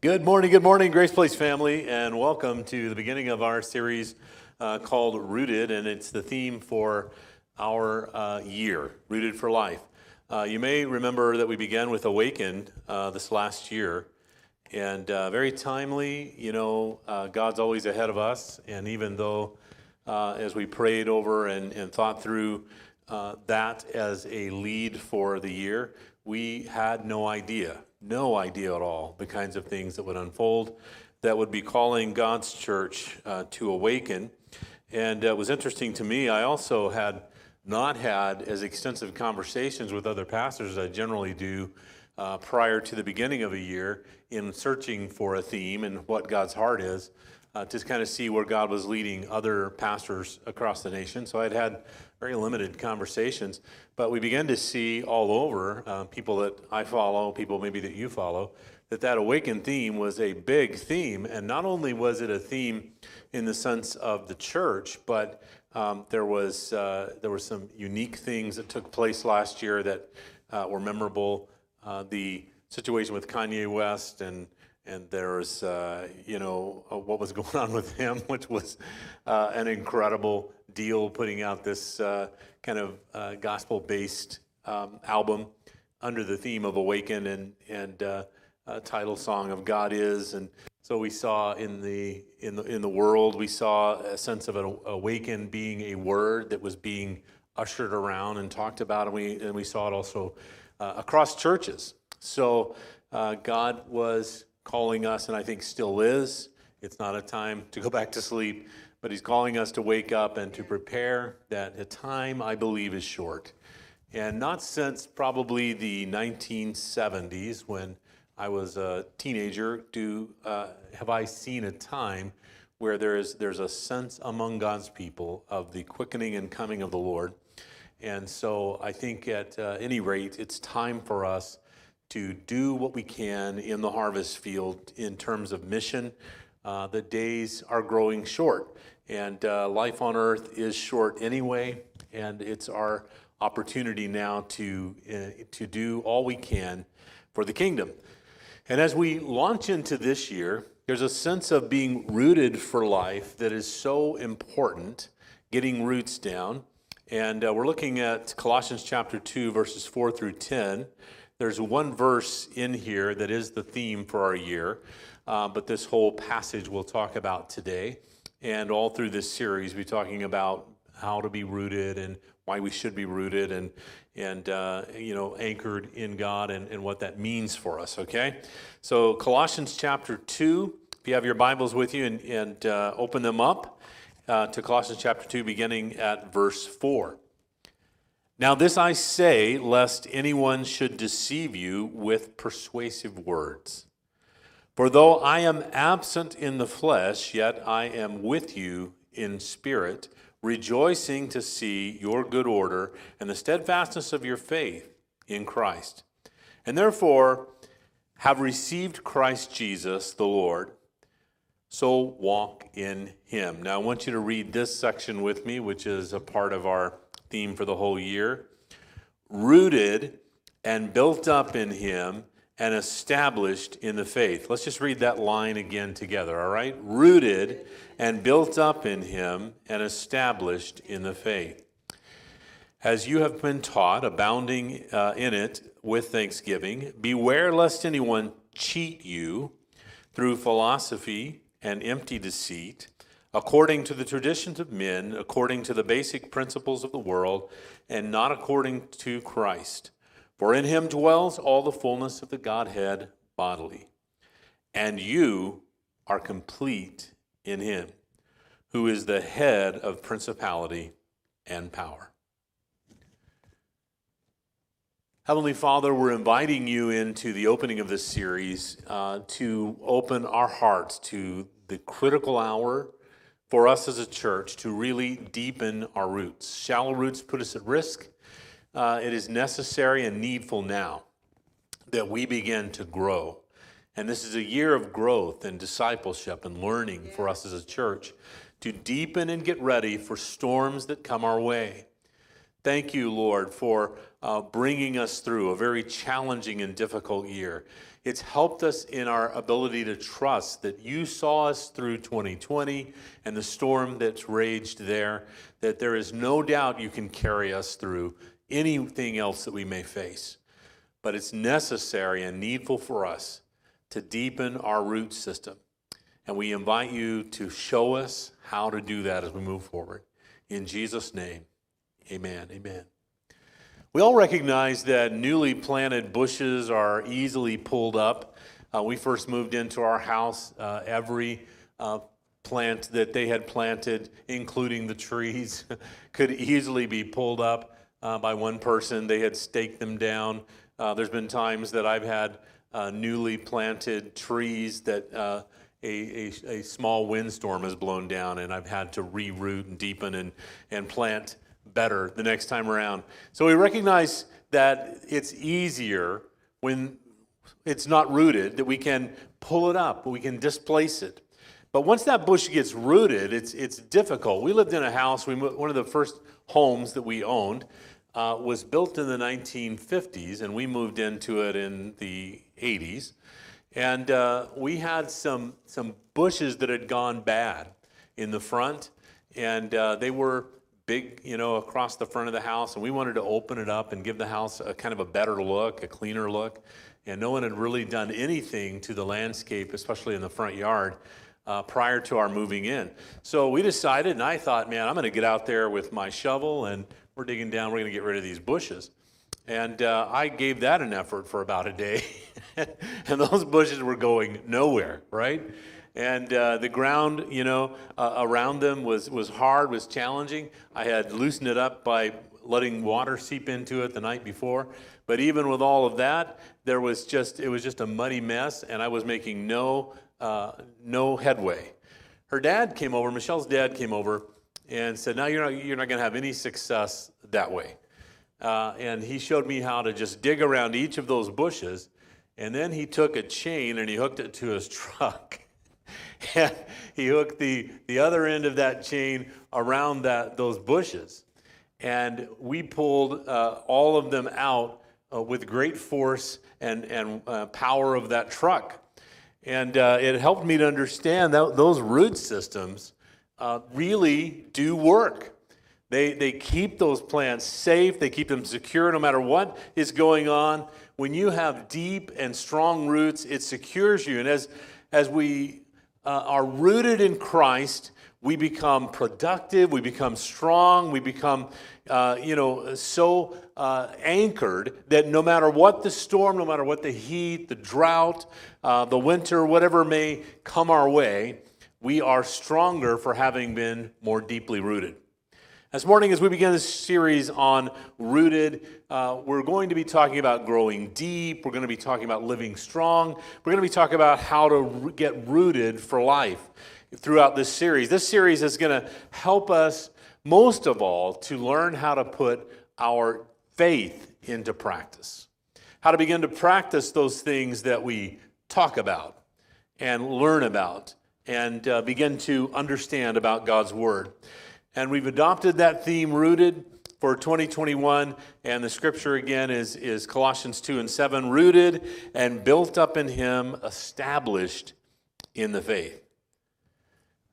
Good morning, good morning, Grace Place family, and welcome to the beginning of our series uh, called Rooted, and it's the theme for our uh, year, Rooted for Life. Uh, you may remember that we began with Awakened uh, this last year, and uh, very timely. You know, uh, God's always ahead of us, and even though as we prayed over and, and thought through that as a lead for the year, we had no idea no idea at all the kinds of things that would unfold that would be calling God's church uh, to awaken. And uh, it was interesting to me, I also had not had as extensive conversations with other pastors as I generally do uh, prior to the beginning of a year in searching for a theme and what God's heart is. Uh, to kind of see where God was leading other pastors across the nation. So I'd had very limited conversations. But we began to see all over, uh, people that I follow, people maybe that you follow, that that awakened theme was a big theme. And not only was it a theme in the sense of the church, but um, there was uh, there were some unique things that took place last year that uh, were memorable. Uh, the situation with Kanye West and and there's uh, you know, uh, what was going on with him, which was uh, an incredible deal, putting out this uh, kind of uh, gospel-based um, album under the theme of Awaken and and title song of God is, and so we saw in the in the in the world, we saw a sense of an awaken being a word that was being ushered around and talked about, and we and we saw it also across churches. So God was calling us, and I think still is. It's not a time to go back to sleep, but He's calling us to wake up and to prepare that the time, I believe, is short. And not since probably the 1970s when I was a teenager do uh, have I seen a time where there is there's a sense among God's people of the quickening and coming of the Lord. And so I think at uh, any rate, it's time for us to do what we can in the harvest field in terms of mission. Uh, the days are growing short, and uh, life on earth is short anyway, and it's our opportunity now to, uh, to do all we can for the kingdom. And as we launch into this year, there's a sense of being rooted for life that is so important, getting roots down. And uh, we're looking at Colossians chapter 2, verses 4 through 10. There's one verse in here that is the theme for our year, uh, but this whole passage we'll talk about today. And all through this series, we're talking about how to be rooted and why we should be rooted and, and uh, you know, anchored in God and, and what that means for us, okay? So, Colossians chapter 2, if you have your Bibles with you and, and uh, open them up uh, to Colossians chapter 2, beginning at verse 4. Now, this I say, lest anyone should deceive you with persuasive words. For though I am absent in the flesh, yet I am with you in spirit, rejoicing to see your good order and the steadfastness of your faith in Christ. And therefore, have received Christ Jesus the Lord, so walk in him. Now, I want you to read this section with me, which is a part of our theme for the whole year. Rooted and built up in Him and established in the faith. Let's just read that line again together, all right? Rooted and built up in Him and established in the faith. As you have been taught, abounding uh, in it with thanksgiving, beware lest anyone cheat you through philosophy and empty deceit according to the traditions of men, according to the basic principles of the world, and not according to Christ. For in him dwells all the fullness of the Godhead bodily. And you are complete in him, who is the head of principality and power. Heavenly Father, we're inviting you into the opening of this series uh, to open our hearts to the critical hour for us as a church to really deepen our roots. Shallow roots put us at risk. Uh, it is necessary and needful now that we begin to grow. And this is a year of growth and discipleship and learning for us as a church to deepen and get ready for storms that come our way. Thank you, Lord, for uh, bringing us through a very challenging and difficult year. It's helped us in our ability to trust that you saw us through 2020 and the storm that's raged there, that there is no doubt you can carry us through anything else that we may face. But it's necessary and needful for us to deepen our root system. And we invite you to show us how to do that as we move forward. In Jesus' name, amen. Amen. We all recognize that newly planted bushes are easily pulled up. Uh, we first moved into our house, uh, every uh, plant that they had planted, including the trees, could easily be pulled up uh, by one person. They had staked them down. Uh, there's been times that I've had uh, newly planted trees that a, a, a, small windstorm has blown down, and I've had to reroot and deepen and, and plant better the next time around. So we recognize that it's easier when it's not rooted, that we can pull it up, we can displace it. But once that bush gets rooted, it's, it's difficult. We lived in a house, we, one of the first homes that we owned uh, was built in the 1950s, and we moved into it in the 80s. And uh, we had some, some bushes that had gone bad in the front, and uh, they were big, you know, across the front of the house, and we wanted to open it up and give the house a kind of a better look, a cleaner look. And no one had really done anything to the landscape, especially in the front yard, uh, prior to our moving in. So we decided, and I thought, man, I'm going to get out there with my shovel, and we're digging down. We're going to get rid of these bushes. And uh, I gave that an effort for about a day, and those bushes were going nowhere, right? And uh, the ground, you know, uh, around them was, was hard, was challenging. I had loosened it up by letting water seep into it the night before. But even with all of that, there was just it was just a muddy mess, and I was making no uh, no headway. Her dad came over. Michelle's dad came over and said, "Now you're not you're not going to have any success that way." Uh, and he showed me how to just dig around each of those bushes, and then he took a chain and he hooked it to his truck he hooked the, the other end of that chain around that, those bushes. And we pulled uh, all of them out uh, with great force and, and uh, power of that truck. And uh, it helped me to understand that those root systems uh, really do work. They, they keep those plants safe, they keep them secure no matter what is going on. When you have deep and strong roots, it secures you. And as, as we uh, are rooted in Christ, we become productive, we become strong, we become, uh, you know, so uh, anchored that no matter what the storm, no matter what the heat, the drought, uh, the winter, whatever may come our way, we are stronger for having been more deeply rooted. This morning, as we begin this series on Rooted, uh, we're going to be talking about growing deep. We're going to be talking about living strong. We're going to be talking about how to get rooted for life throughout this series. This series is going to help us, most of all, to learn how to put our faith into practice, how to begin to practice those things that we talk about and learn about and uh, begin to understand about God's Word. And we've adopted that theme, rooted, for 2021. And the scripture again is, is Colossians 2 and 7 rooted and built up in Him, established in the faith.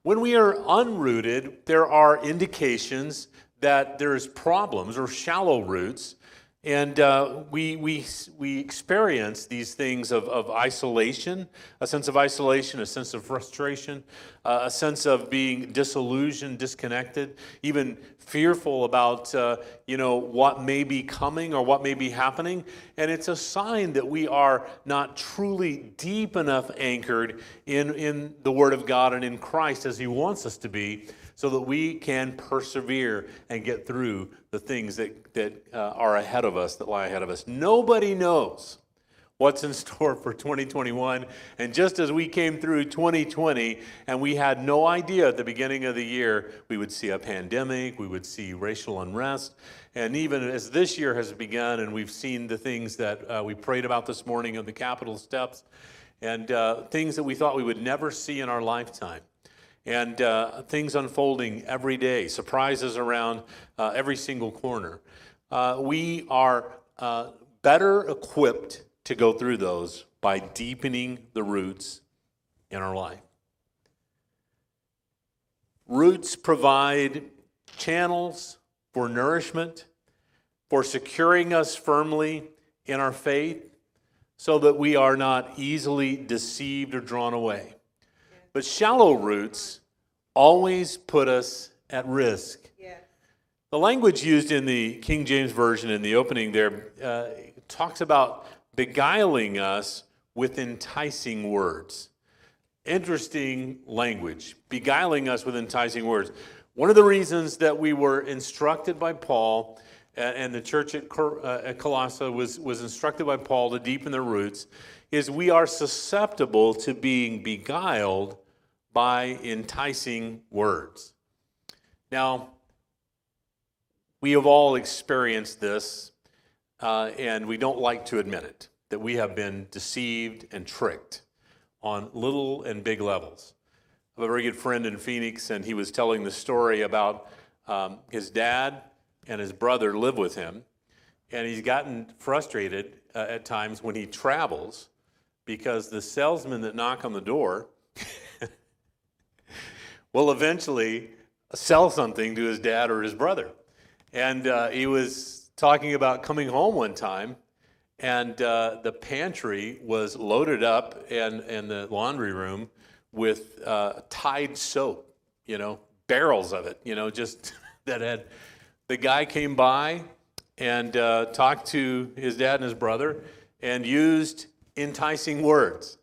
When we are unrooted, there are indications that there's problems or shallow roots and uh, we, we, we experience these things of, of isolation, a sense of isolation, a sense of frustration, uh, a sense of being disillusioned, disconnected, even fearful about uh, you know, what may be coming or what may be happening. And it's a sign that we are not truly deep enough anchored in, in the Word of God and in Christ as He wants us to be so that we can persevere and get through the things that, that uh, are ahead of us, that lie ahead of us. Nobody knows what's in store for 2021. And just as we came through 2020 and we had no idea at the beginning of the year we would see a pandemic, we would see racial unrest. And even as this year has begun and we've seen the things that uh, we prayed about this morning on the Capitol steps and uh, things that we thought we would never see in our lifetime. And uh, things unfolding every day, surprises around uh, every single corner. Uh, we are uh, better equipped to go through those by deepening the roots in our life. Roots provide channels for nourishment, for securing us firmly in our faith, so that we are not easily deceived or drawn away. But shallow roots always put us at risk. The language used in the King James Version in the opening there uh, talks about beguiling us with enticing words. Interesting language, beguiling us with enticing words. One of the reasons that we were instructed by Paul and the church at, uh, Colossae was, was instructed by Paul to deepen their roots is we are susceptible to being beguiled by enticing words. Now, we have all experienced this, uh, and we don't like to admit it, that we have been deceived and tricked on little and big levels. I have a very good friend in Phoenix, and he was telling the story about um, his dad and his brother live with him, and he's gotten frustrated uh, at times when he travels because the salesmen that knock on the door will eventually sell something to his dad or his brother. And uh, he was talking about coming home one time and uh, the pantry was loaded up and, and the laundry room with uh, Tide soap, you know, barrels of it, you know, just that had. The guy came by and uh, talked to his dad and his brother and used enticing words,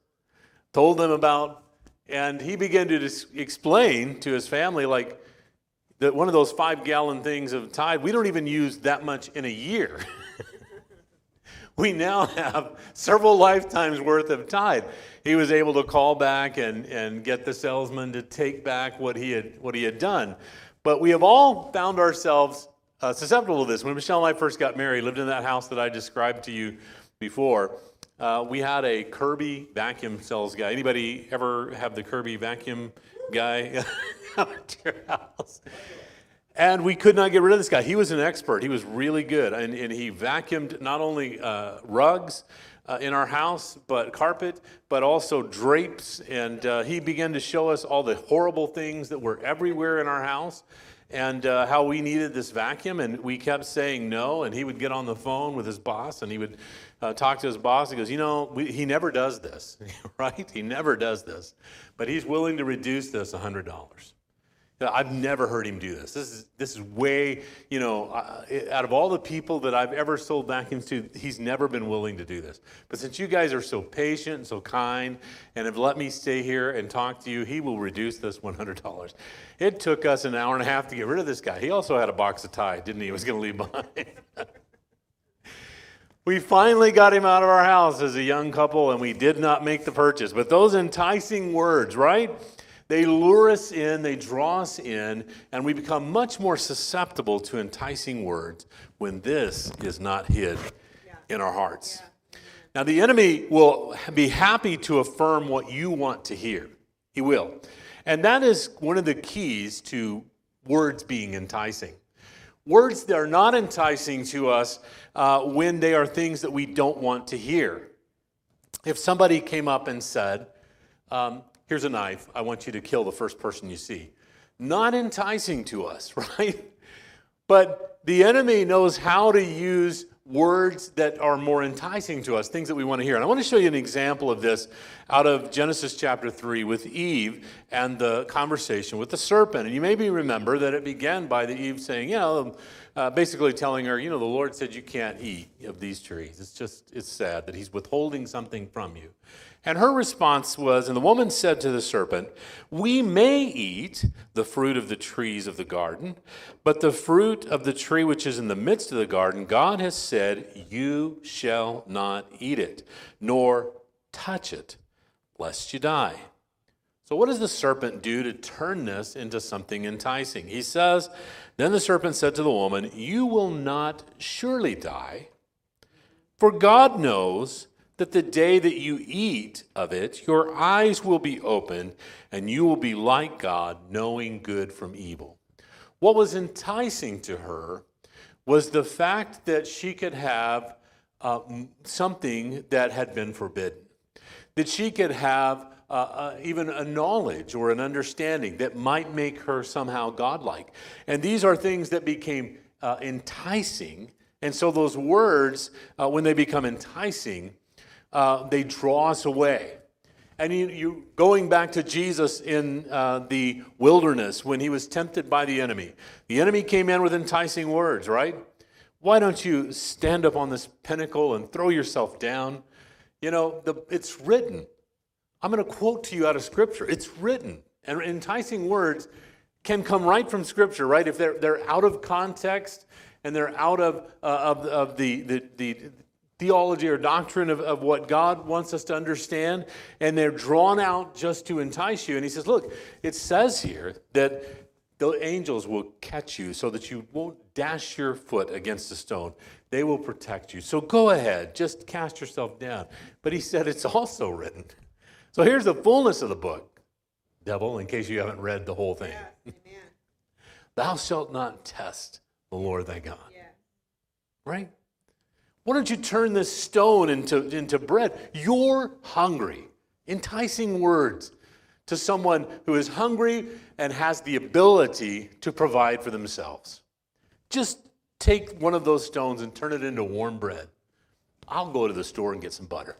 told them about, and he began to dis- explain to his family, like, that one of those five gallon things of Tide, we don't even use that much in a year. we now have several lifetimes worth of Tide. He was able to call back and, and get the salesman to take back what he had what he had done. But we have all found ourselves uh, susceptible to this. When Michelle and I first got married, lived in that house that I described to you before. Uh, we had a Kirby vacuum sales guy. Anybody ever have the Kirby vacuum guy at your house? And we could not get rid of this guy. He was an expert. He was really good. And, and he vacuumed not only uh, rugs uh, in our house, but carpet, but also drapes. And uh, he began to show us all the horrible things that were everywhere in our house and uh, how we needed this vacuum. And we kept saying no. And he would get on the phone with his boss and he would uh, talk to his boss. He goes, You know, we, he never does this, right? He never does this. But he's willing to reduce this $100. I've never heard him do this. This is this is way, you know, uh, out of all the people that I've ever sold vacuums to, he's never been willing to do this. But since you guys are so patient and so kind and have let me stay here and talk to you, he will reduce this $100. It took us an hour and a half to get rid of this guy. He also had a box of Tide, didn't he? He was going to leave behind. we finally got him out of our house as a young couple and we did not make the purchase. But those enticing words, right? They lure us in, they draw us in, and we become much more susceptible to enticing words when this is not hid yeah. in our hearts. Yeah. Now, the enemy will be happy to affirm what you want to hear. He will. And that is one of the keys to words being enticing. Words that are not enticing to us uh, when they are things that we don't want to hear. If somebody came up and said, um, Here's a knife. I want you to kill the first person you see. Not enticing to us, right? But the enemy knows how to use words that are more enticing to us, things that we want to hear. And I want to show you an example of this out of Genesis chapter 3 with Eve and the conversation with the serpent. And you maybe remember that it began by the Eve saying, you know, uh, basically telling her, you know, the Lord said you can't eat of these trees. It's just, it's sad that he's withholding something from you. And her response was, And the woman said to the serpent, We may eat the fruit of the trees of the garden, but the fruit of the tree which is in the midst of the garden, God has said, You shall not eat it, nor touch it, lest you die. So, what does the serpent do to turn this into something enticing? He says, Then the serpent said to the woman, You will not surely die, for God knows that the day that you eat of it, your eyes will be opened and you will be like God, knowing good from evil. What was enticing to her was the fact that she could have uh, something that had been forbidden, that she could have uh, uh, even a knowledge or an understanding that might make her somehow godlike. And these are things that became uh, enticing. And so, those words, uh, when they become enticing, uh, they draw us away. And you, you, going back to Jesus in uh, the wilderness when he was tempted by the enemy, the enemy came in with enticing words, right? Why don't you stand up on this pinnacle and throw yourself down? You know, the, it's written. I'm going to quote to you out of Scripture. It's written. And enticing words can come right from Scripture, right? If they're, they're out of context and they're out of, uh, of, of the, the, the, theology or doctrine of, of what God wants us to understand, and they're drawn out just to entice you. And he says, Look, it says here that the angels will catch you so that you won't dash your foot against a stone. They will protect you. So go ahead, just cast yourself down. But he said it's also written. So here's the fullness of the book, devil, in case you haven't read the whole thing. Yeah. Thou shalt not test the Lord thy God. Yeah. Right? Why don't you turn this stone into, into bread? You're hungry. Enticing words to someone who is hungry and has the ability to provide for themselves. Just take one of those stones and turn it into warm bread. I'll go to the store and get some butter.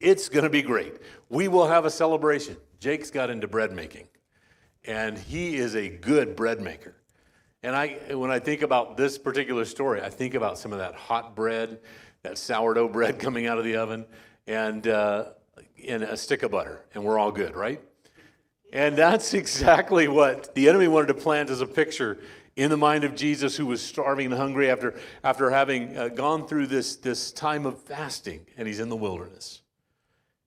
It's going to be great. We will have a celebration. Jake's got into bread making, and he is a good bread maker. And I, when I think about this particular story, I think about some of that hot bread, that sourdough bread coming out of the oven, and, uh, and a stick of butter, and we're all good, right? And that's exactly what the enemy wanted to plant as a picture in the mind of Jesus, who was starving and hungry after, after having uh, gone through this, this time of fasting, and he's in the wilderness.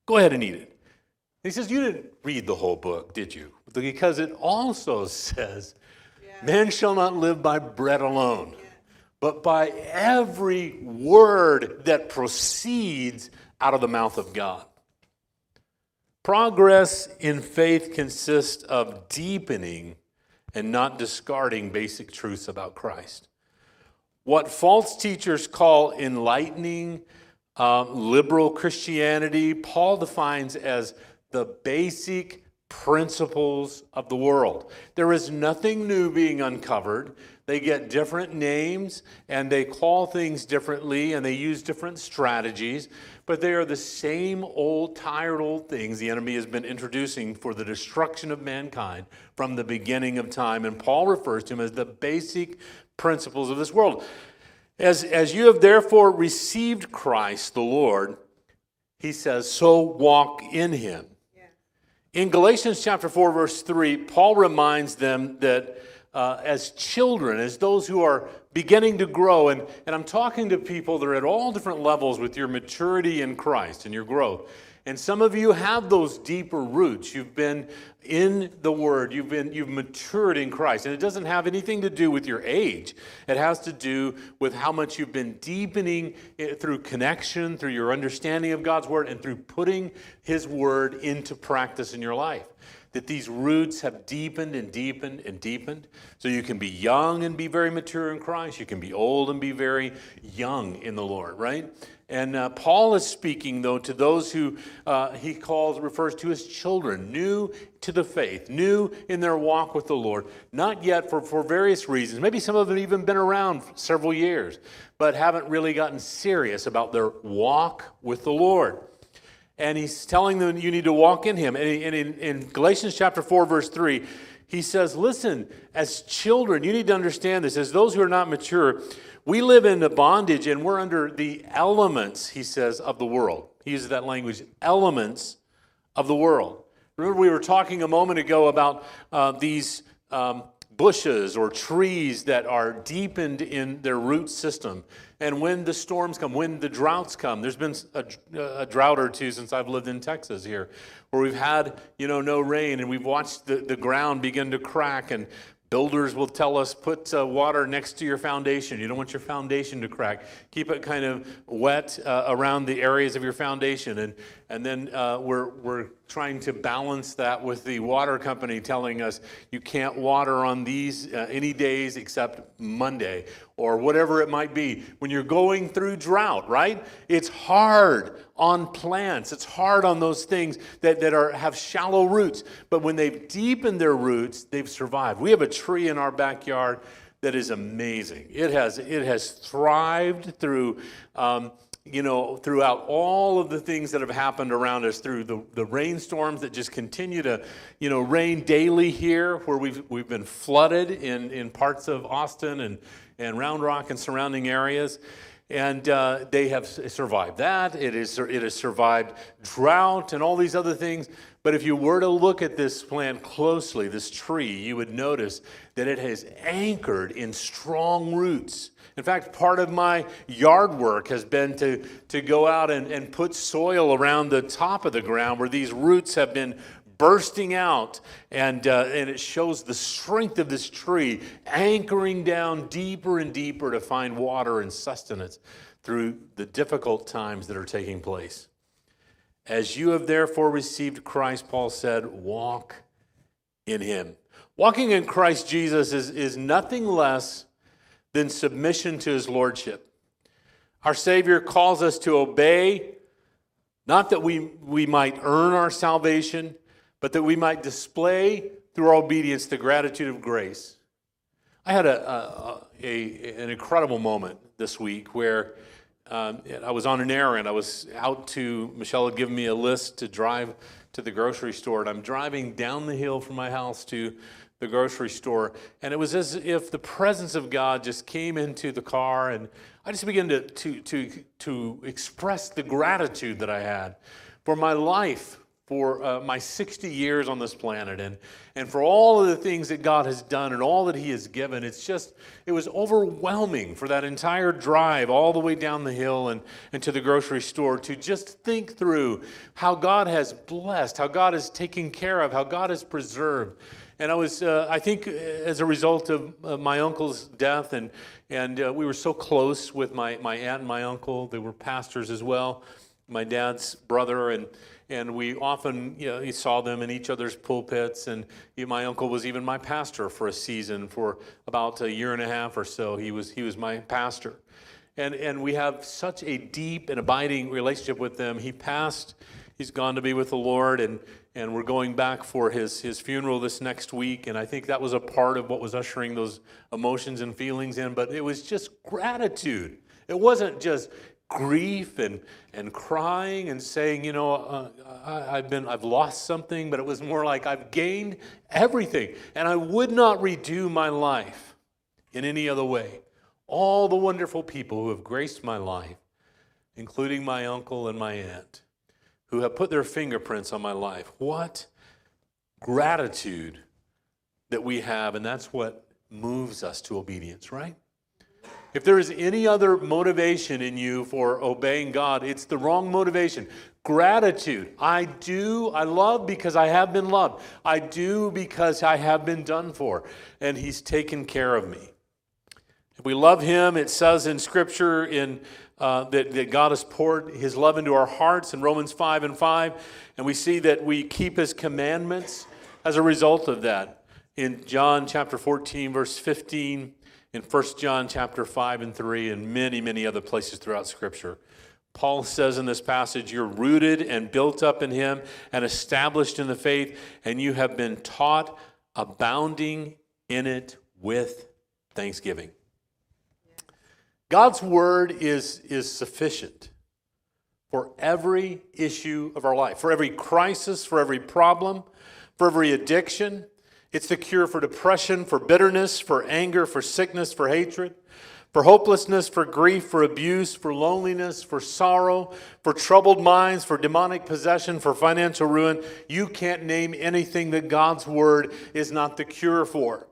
Go ahead and eat it. He says, You didn't read the whole book, did you? Because it also says Man shall not live by bread alone, but by every word that proceeds out of the mouth of God. Progress in faith consists of deepening and not discarding basic truths about Christ. What false teachers call enlightening um, liberal Christianity, Paul defines as the basic principles of the world. There is nothing new being uncovered. They get different names and they call things differently and they use different strategies, but they are the same old, tired old things the enemy has been introducing for the destruction of mankind from the beginning of time. And Paul refers to them as the basic principles of this world. As, as you have therefore received Christ the Lord, he says, so walk in him in Galatians chapter 4, verse 3, Paul reminds them that uh, as children, as those who are beginning to grow, and, and I'm talking to people that are at all different levels with your maturity in Christ and your growth. And some of you have those deeper roots. You've been in the Word, you've, been, you've matured in Christ. And it doesn't have anything to do with your age, it has to do with how much you've been deepening through connection, through your understanding of God's Word, and through putting His Word into practice in your life. That these roots have deepened and deepened and deepened. So you can be young and be very mature in Christ. You can be old and be very young in the Lord, right? And uh, Paul is speaking, though, to those who uh, he calls, refers to as children, new to the faith, new in their walk with the Lord. Not yet for, for various reasons. Maybe some of them even been around several years, but haven't really gotten serious about their walk with the Lord. And he's telling them you need to walk in him. And in, in Galatians chapter 4, verse 3, he says, Listen, as children, you need to understand this. As those who are not mature, we live in bondage and we're under the elements, he says, of the world. He uses that language, elements of the world. Remember, we were talking a moment ago about uh, these um, bushes or trees that are deepened in their root system. And when the storms come, when the droughts come, there's been a, a, drought or two since I've lived in Texas here, where we've had, you know, no rain and we've watched the, the ground begin to crack and Builders will tell us put uh, water next to your foundation. You don't want your foundation to crack. Keep it kind of wet uh, around the areas of your foundation. And, and then uh, we're, we're trying to balance that with the water company telling us you can't water on these uh, any days except Monday or whatever it might be. When you're going through drought, right? It's hard on plants. It's hard on those things that, that are, have shallow roots. But when they've deepened their roots, they've survived. We have a tree in our backyard that is amazing. It has, it has thrived through. Um, you know, throughout all of the things that have happened around us, through the, the rainstorms that just continue to, you know, rain daily here, where we've, we've been flooded in, in parts of Austin and, and Round Rock and surrounding areas. And uh, they have survived that. It, is, it has survived drought and all these other things. But if you were to look at this plant closely, this tree, you would notice that it has anchored in strong roots. In fact, part of my yard work has been to, to go out and, and put soil around the top of the ground where these roots have been bursting out, and, uh, and it shows the strength of this tree anchoring down deeper and deeper to find water and sustenance through the difficult times that are taking place. As you have therefore received Christ, Paul said, walk in him. Walking in Christ Jesus is, is nothing less than submission to his lordship. Our Savior calls us to obey, not that we, we might earn our salvation, but that we might display through our obedience the gratitude of grace. I had a, a, a an incredible moment this week where um, I was on an errand. I was out to, Michelle had given me a list to drive to the grocery store, and I'm driving down the hill from my house to the grocery store, and it was as if the presence of God just came into the car, and I just began to, to, to, to express the gratitude that I had for my life, for uh, my 60 years on this planet, and, and for all of the things that God has done and all that He has given. It's just, it was overwhelming for that entire drive all the way down the hill and, and to the grocery store to just think through how God has blessed, how God has taken care of, how God has preserved. And I was, uh, I think, uh, as a result of uh, my uncle's death, and, and uh, we were so close with my, my aunt and my uncle. They were pastors as well, my dad's brother. And, and we often you know, saw them in each other's pulpits. And my uncle was even my pastor for a season, for about a year and a half or so. He was, he was my pastor. And, and we have such a deep and abiding relationship with them. He passed, he's gone to be with the Lord. And, and we're going back for his, his funeral this next week. And I think that was a part of what was ushering those emotions and feelings in. But it was just gratitude. It wasn't just grief and, and crying and saying, you know, uh, I, I've been, I've lost something, but it was more like I've gained everything. And I would not redo my life in any other way. All the wonderful people who have graced my life, including my uncle and my aunt who have put their fingerprints on my life. What gratitude that we have, and that's what moves us to obedience, right? If there is any other motivation in you for obeying God, it's the wrong motivation. Gratitude. I do, I love because I have been loved. I do because I have been done for, and He's taken care of me. If we love Him, it says in Scripture in uh, that, that God has poured his love into our hearts in Romans 5 and 5. And we see that we keep his commandments as a result of that. In John chapter 14, verse 15, in 1 John chapter 5 and 3, and many, many other places throughout Scripture. Paul says in this passage, You're rooted and built up in him and established in the faith, and you have been taught, abounding in it with thanksgiving. God's word is, is sufficient for every issue of our life, for every crisis, for every problem, for every addiction. It's the cure for depression, for bitterness, for anger, for sickness, for hatred, for hopelessness, for grief, for abuse, for loneliness, for sorrow, for troubled minds, for demonic possession, for financial ruin. You can't name anything that God's word is not the cure for.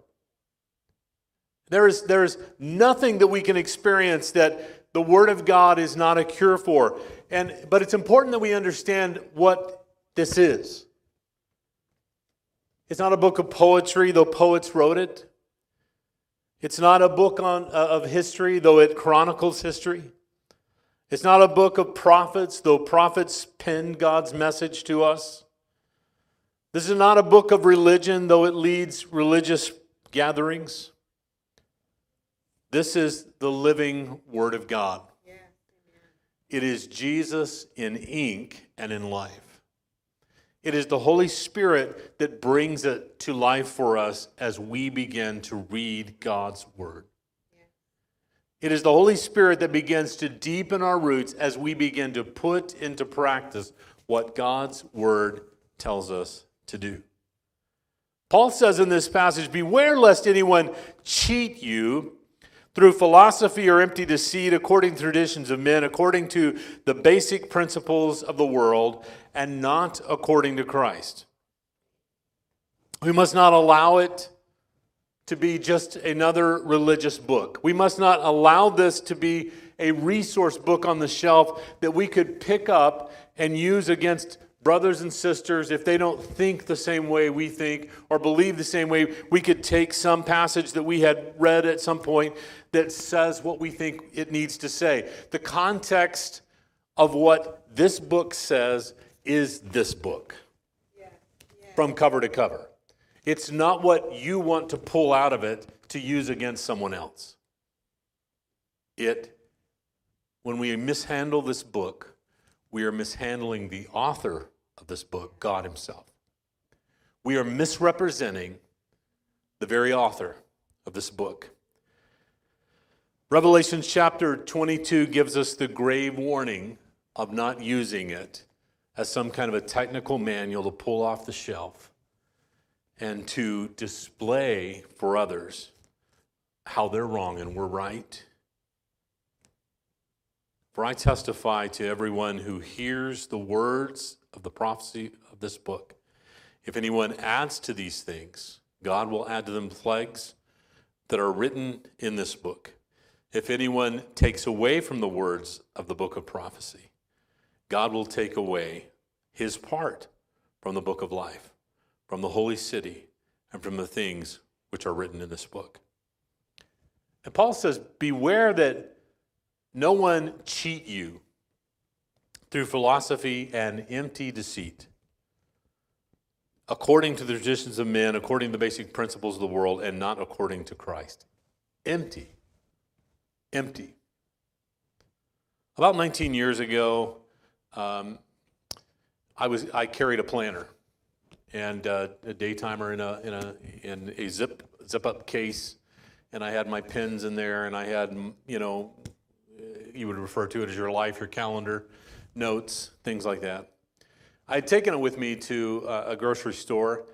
There is, there is nothing that we can experience that the Word of God is not a cure for. And, but it's important that we understand what this is. It's not a book of poetry, though poets wrote it. It's not a book on, uh, of history, though it chronicles history. It's not a book of prophets, though prophets penned God's message to us. This is not a book of religion, though it leads religious gatherings. This is the living Word of God. It is Jesus in ink and in life. It is the Holy Spirit that brings it to life for us as we begin to read God's Word. It is the Holy Spirit that begins to deepen our roots as we begin to put into practice what God's Word tells us to do. Paul says in this passage Beware lest anyone cheat you through philosophy or empty deceit, according to traditions of men, according to the basic principles of the world, and not according to Christ. We must not allow it to be just another religious book. We must not allow this to be a resource book on the shelf that we could pick up and use against brothers and sisters if they don't think the same way we think or believe the same way. We could take some passage that we had read at some point that says what we think it needs to say. The context of what this book says is this book yeah, yeah. from cover to cover. It's not what you want to pull out of it to use against someone else. It, when we mishandle this book, we are mishandling the author of this book, God Himself. We are misrepresenting the very author of this book. Revelation chapter 22 gives us the grave warning of not using it as some kind of a technical manual to pull off the shelf and to display for others how they're wrong and we're right. For I testify to everyone who hears the words of the prophecy of this book. If anyone adds to these things, God will add to them plagues that are written in this book. If anyone takes away from the words of the book of prophecy, God will take away his part from the book of life from the holy city and from the things which are written in this book. And Paul says, Beware that no one cheat you through philosophy and empty deceit, according to the traditions of men, according to the basic principles of the world, and not according to Christ. Empty. Empty. About 19 years ago, um, I, was, I carried a planner and uh, a daytimer in a in a in a zip zip up case, and I had my pins in there, and I had you know, you would refer to it as your life, your calendar, notes, things like that. I had taken it with me to a grocery store,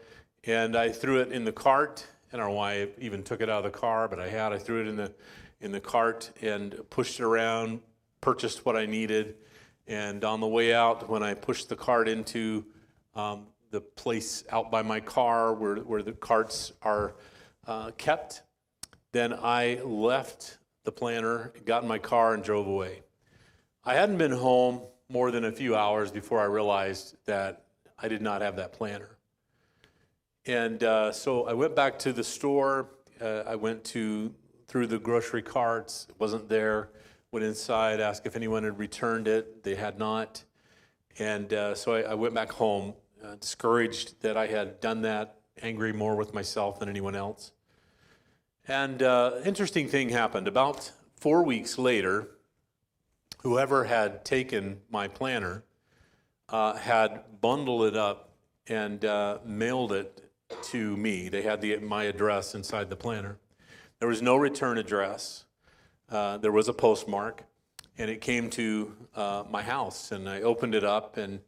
and I threw it in the cart. I don't know why I even took it out of the car, but I had. I threw it in the in the cart and pushed it around, purchased what I needed, and on the way out, when I pushed the cart into um, the place out by my car where, where the carts are uh, kept. Then I left the planner, got in my car, and drove away. I hadn't been home more than a few hours before I realized that I did not have that planner. And uh, so I went back to the store. Uh, I went to through the grocery carts. It wasn't there. Went inside, asked if anyone had returned it. They had not. And uh, so I, I, went back home uh, discouraged that I had done that, angry more with myself than anyone else. And uh, interesting thing happened. About four weeks later, whoever had taken my planner uh, had bundled it up and uh, mailed it to me. They had the, my address inside the planner. There was no return address. Uh, there was a postmark, and it came to uh, my house. And I opened it up, and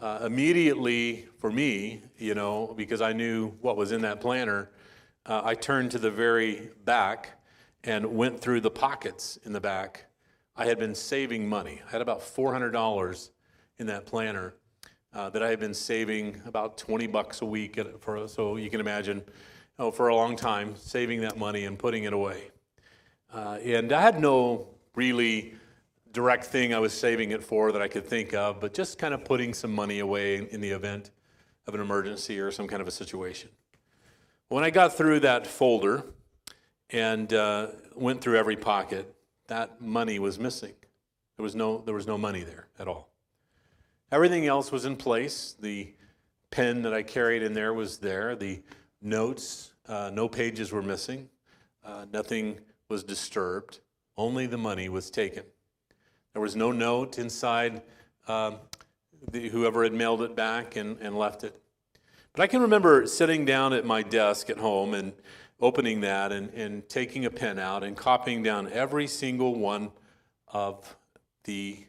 uh, immediately for me, you know, because I knew what was in that planner, uh, I turned to the very back and went through the pockets in the back. I had been saving money. I had about $400 in that planner uh, that I had been saving about 20 bucks a week for, so you can imagine, oh, for a long time, saving that money and putting it away. Uh, and I had no really direct thing I was saving it for that I could think of, but just kind of putting some money away in the event of an emergency or some kind of a situation. When I got through that folder and uh, went through every pocket. That money was missing. There was no, there was no money there at all. Everything else was in place. The pen that I carried in there was there. The notes, uh, no pages were missing. Uh, nothing was disturbed. Only the money was taken. There was no note inside um, the, whoever had mailed it back and, and left it. But I can remember sitting down at my desk at home and opening that and, and taking a pen out and copying down every single one of the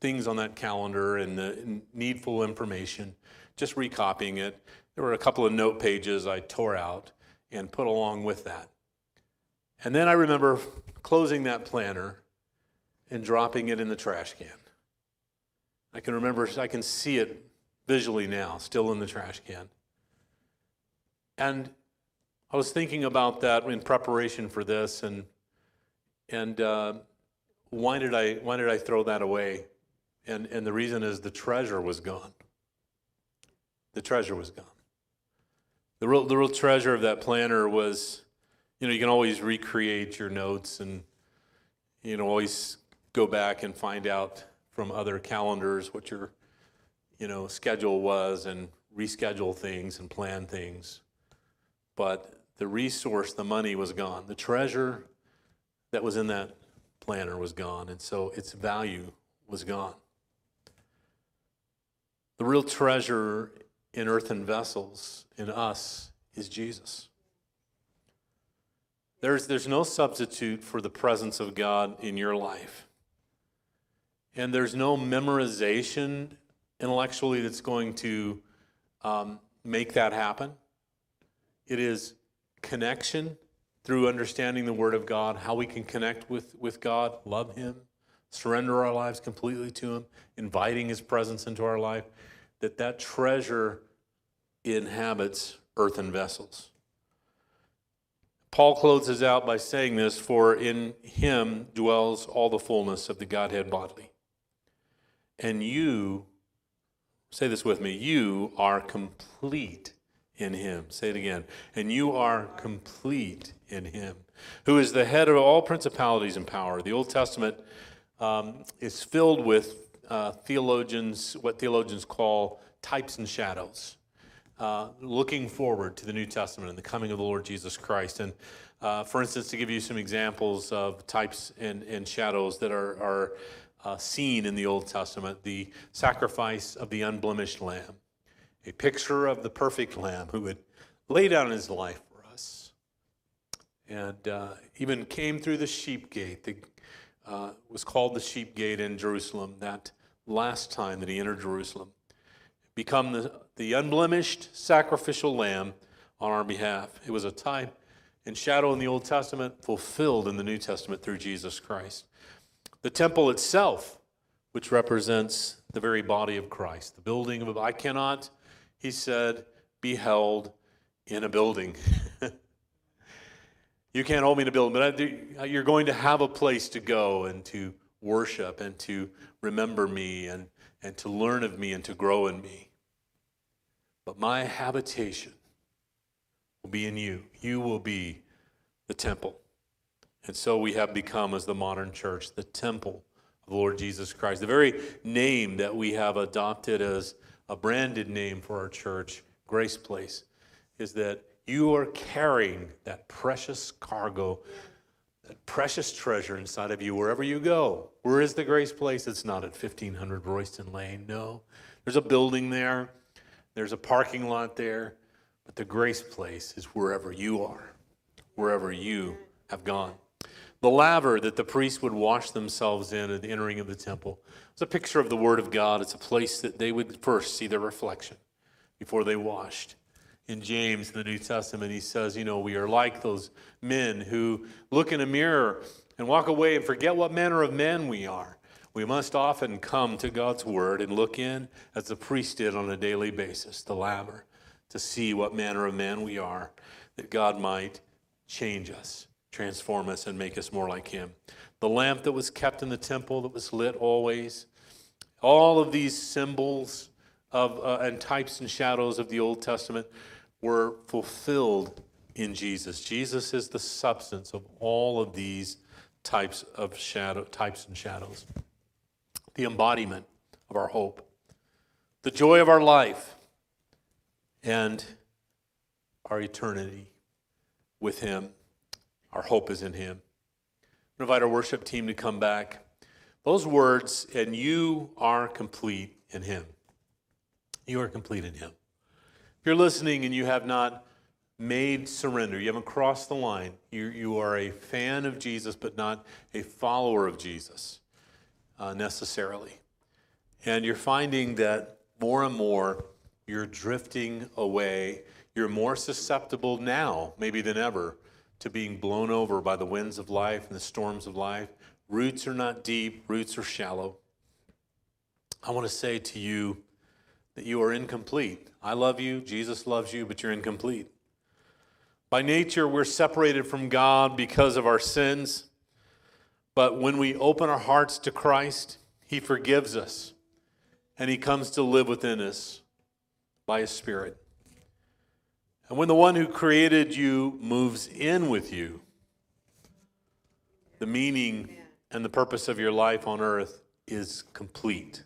things on that calendar and the needful information, just recopying it. There were a couple of note pages I tore out and put along with that. And then I remember closing that planner and dropping it in the trash can. I can remember, I can see it visually now, still in the trash can. And I was thinking about that in preparation for this, and and uh, why did I why did I throw that away? And and the reason is the treasure was gone. The treasure was gone. The real the real treasure of that planner was, you know, you can always recreate your notes and you know always go back and find out from other calendars what your you know schedule was and reschedule things and plan things. But the resource the money was gone. The treasure that was in that planner was gone and so its value was gone. The real treasure in earthen vessels in us is jesus there's, there's no substitute for the presence of god in your life and there's no memorization intellectually that's going to um, make that happen. It is connection through understanding the Word of God, how we can connect with, with God, love Him, surrender our lives completely to Him, inviting His presence into our life, that that treasure inhabits earthen vessels. Paul closes out by saying this For in Him dwells all the fullness of the Godhead bodily. And you, say this with me, you are complete in him. Say it again. And you are complete in him, who is the head of all principalities and power. The Old Testament um, is filled with uh, theologians, what theologians call types and shadows. Uh, looking forward to the New Testament and the coming of the Lord Jesus Christ. And uh, for instance, to give you some examples of types and, and shadows that are, are uh, seen in the Old Testament the sacrifice of the unblemished lamb, a picture of the perfect lamb who would lay down his life for us and uh, even came through the sheep gate. The, uh, was called the sheep gate in Jerusalem that last time that he entered Jerusalem. Become the, the unblemished sacrificial lamb on our behalf. It was a type and shadow in the Old Testament, fulfilled in the New Testament through Jesus Christ. The temple itself, which represents the very body of Christ, the building of, I cannot, he said, be held in a building. you can't hold me in a building, but I, you're going to have a place to go and to worship and to remember me and, and to learn of me and to grow in me. But my habitation will be in you. You will be the temple. And so we have become, as the modern church, the temple of the Lord Jesus Christ. The very name that we have adopted as a branded name for our church, Grace Place, is that you are carrying that precious cargo, that precious treasure inside of you wherever you go. Where is the Grace Place? It's not at 1500 Royston Lane. No. There's a building there, there's a parking lot there, but the Grace Place is wherever you are, wherever you have gone. The laver that the priests would wash themselves in at the entering of the temple was a picture of the Word of God. It's a place that they would first see their reflection before they washed. In James, the New Testament, he says, You know, we are like those men who look in a mirror and walk away and forget what manner of men we are. We must often come to God's Word and look in, as the priest did on a daily basis, the laver, to see what manner of man we are, that God might change us transform us and make us more like Him. The lamp that was kept in the temple that was lit always, all of these symbols of, uh, and types and shadows of the Old Testament were fulfilled in Jesus. Jesus is the substance of all of these types of shadow types and shadows. The embodiment of our hope, the joy of our life, and our eternity with him. Our hope is in him. I invite our worship team to come back. Those words, and you are complete in him. You are complete in him. If you're listening and you have not made surrender. You haven't crossed the line. You, you are a fan of Jesus, but not a follower of Jesus uh, necessarily. And you're finding that more and more you're drifting away. You're more susceptible now, maybe than ever, to being blown over by the winds of life and the storms of life. Roots are not deep, roots are shallow. I want to say to you that you are incomplete. I love you, Jesus loves you, but you're incomplete. By nature, we're separated from God because of our sins. But when we open our hearts to Christ, He forgives us and He comes to live within us by His Spirit. And when the one who created you moves in with you, the meaning and the purpose of your life on earth is complete.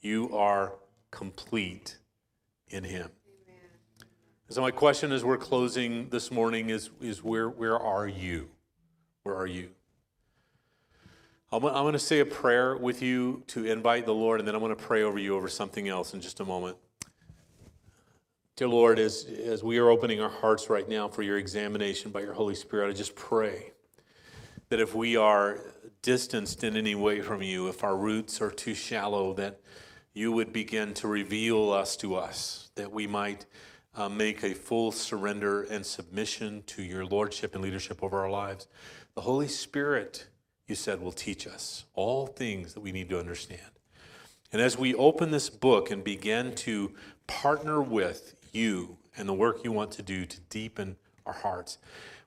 You are complete in Him. So my question as we're closing this morning is, is where, where are you? Where are you? I'm, I'm going to say a prayer with you to invite the Lord, and then I'm going to pray over you over something else in just a moment. Dear Lord, as, as we are opening our hearts right now for your examination by your Holy Spirit, I just pray that if we are distanced in any way from you, if our roots are too shallow, that you would begin to reveal us to us, that we might uh, make a full surrender and submission to your lordship and leadership over our lives. The Holy Spirit, you said, will teach us all things that we need to understand. And as we open this book and begin to partner with you and the work you want to do to deepen our hearts,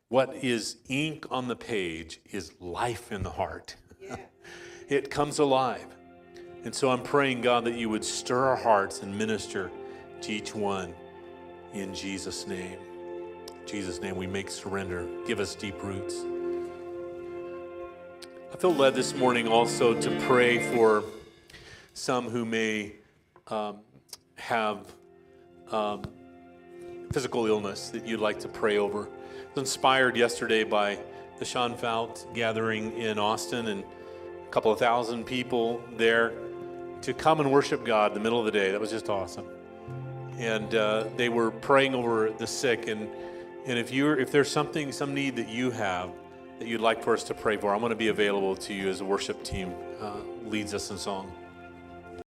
what is ink on the page is life in the heart. Yeah. it comes alive. And so I'm praying, God, that you would stir our hearts and minister to each one in Jesus' name. In Jesus' name, we make surrender. Give us deep roots. I feel led this morning also to pray for some who may um, have um, physical illness that you'd like to pray over. I was inspired yesterday by the Sean Feucht gathering in Austin and a couple of thousand people there to come and worship God in the middle of the day. That was just awesome and uh, they were praying over the sick. And, and if, you're, if there's something, some need that you have that you'd like for us to pray for, I'm going to be available to you as a worship team uh, leads us in song.